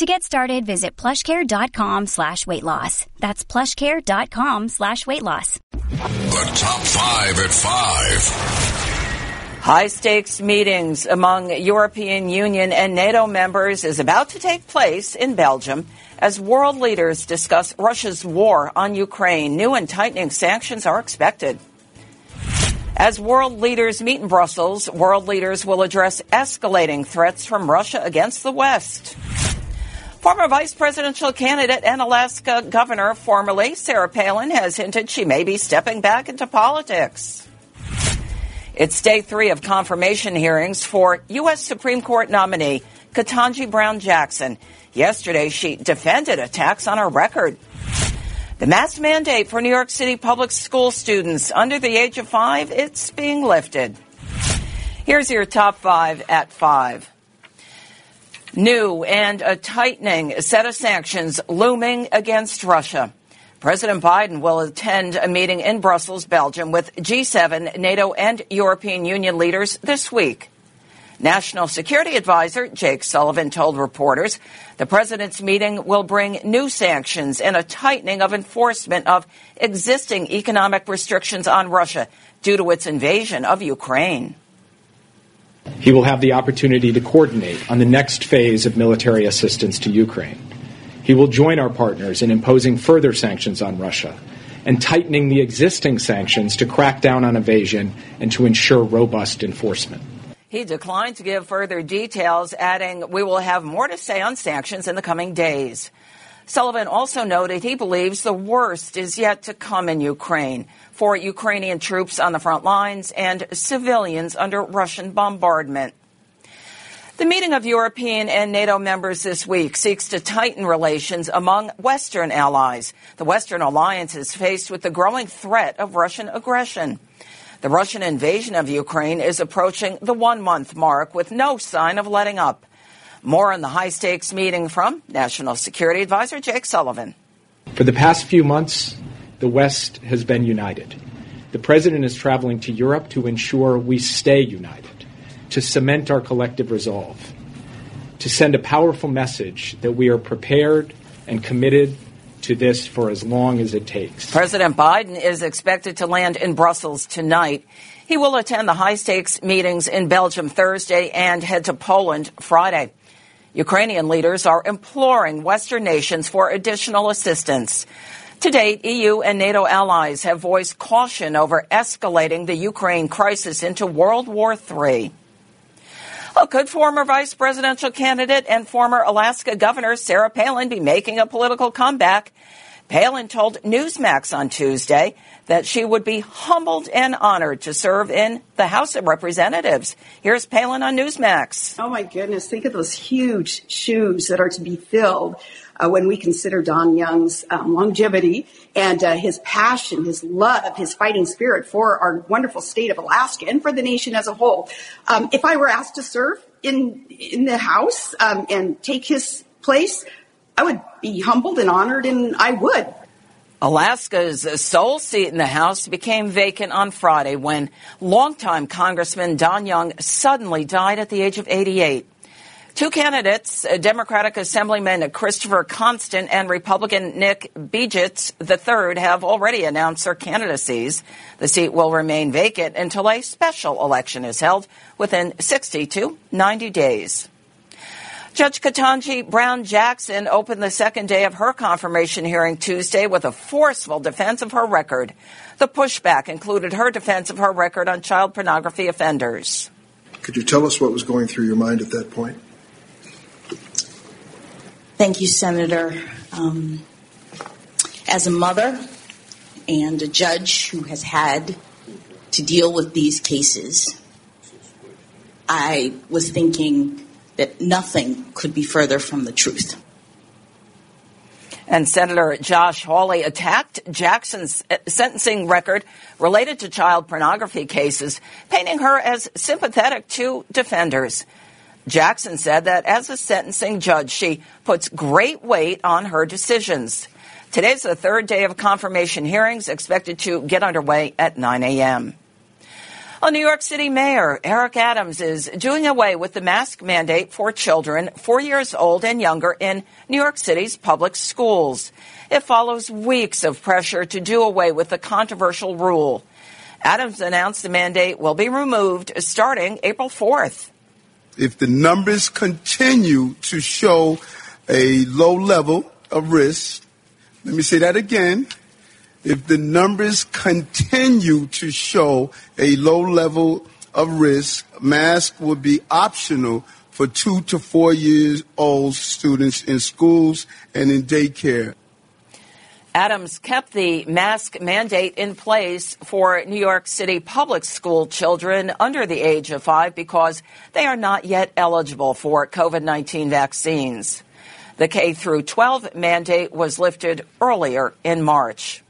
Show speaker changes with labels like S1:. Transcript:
S1: To get started, visit plushcare.com slash weight loss. That's plushcare.com slash weight loss.
S2: The top five at five.
S3: High stakes meetings among European Union and NATO members is about to take place in Belgium as world leaders discuss Russia's war on Ukraine. New and tightening sanctions are expected. As world leaders meet in Brussels, world leaders will address escalating threats from Russia against the West. Former vice presidential candidate and Alaska governor, formerly Sarah Palin, has hinted she may be stepping back into politics. It's day three of confirmation hearings for U.S. Supreme Court nominee Ketanji Brown Jackson. Yesterday, she defended attacks on her record. The mask mandate for New York City public school students under the age of five, it's being lifted. Here's your top five at five. New and a tightening set of sanctions looming against Russia. President Biden will attend a meeting in Brussels, Belgium, with G7, NATO, and European Union leaders this week. National Security Advisor Jake Sullivan told reporters the president's meeting will bring new sanctions and a tightening of enforcement of existing economic restrictions on Russia due to its invasion of Ukraine.
S4: He will have the opportunity to coordinate on the next phase of military assistance to Ukraine. He will join our partners in imposing further sanctions on Russia and tightening the existing sanctions to crack down on evasion and to ensure robust enforcement.
S3: He declined to give further details, adding, We will have more to say on sanctions in the coming days. Sullivan also noted he believes the worst is yet to come in Ukraine for Ukrainian troops on the front lines and civilians under Russian bombardment. The meeting of European and NATO members this week seeks to tighten relations among Western allies. The Western alliance is faced with the growing threat of Russian aggression. The Russian invasion of Ukraine is approaching the one month mark with no sign of letting up. More on the high stakes meeting from National Security Advisor Jake Sullivan.
S4: For the past few months, the West has been united. The President is traveling to Europe to ensure we stay united, to cement our collective resolve, to send a powerful message that we are prepared and committed to this for as long as it takes.
S3: President Biden is expected to land in Brussels tonight. He will attend the high stakes meetings in Belgium Thursday and head to Poland Friday. Ukrainian leaders are imploring Western nations for additional assistance. To date, EU and NATO allies have voiced caution over escalating the Ukraine crisis into World War III. Could former vice presidential candidate and former Alaska governor Sarah Palin be making a political comeback? Palin told Newsmax on Tuesday that she would be humbled and honored to serve in the House of Representatives. Here's Palin on Newsmax.
S5: Oh my goodness, think of those huge shoes that are to be filled uh, when we consider Don Young's um, longevity and uh, his passion, his love, his fighting spirit for our wonderful state of Alaska and for the nation as a whole. Um, if I were asked to serve in in the House um, and take his place, I would be humbled and honored, and I would.
S3: Alaska's sole seat in the House became vacant on Friday when longtime Congressman Don Young suddenly died at the age of 88. Two candidates, Democratic Assemblyman Christopher Constant and Republican Nick Begich III, have already announced their candidacies. The seat will remain vacant until a special election is held within 60 to 90 days. Judge Ketanji Brown Jackson opened the second day of her confirmation hearing Tuesday with a forceful defense of her record. The pushback included her defense of her record on child pornography offenders.
S6: Could you tell us what was going through your mind at that point?
S7: Thank you, Senator. Um, as a mother and a judge who has had to deal with these cases, I was thinking that nothing could be further from the truth.
S3: And Senator Josh Hawley attacked Jackson's uh, sentencing record related to child pornography cases, painting her as sympathetic to defenders. Jackson said that as a sentencing judge, she puts great weight on her decisions. Today's the third day of confirmation hearings expected to get underway at 9 a.m. A New York City Mayor Eric Adams is doing away with the mask mandate for children four years old and younger in New York City's public schools. It follows weeks of pressure to do away with the controversial rule. Adams announced the mandate will be removed starting April 4th.
S8: If the numbers continue to show a low level of risk, let me say that again if the numbers continue to show a low level of risk, masks will be optional for two to four years old students in schools and in daycare.
S3: Adams kept the mask mandate in place for New York City public school children under the age of five because they are not yet eligible for COVID 19 vaccines. The K through 12 mandate was lifted earlier in March.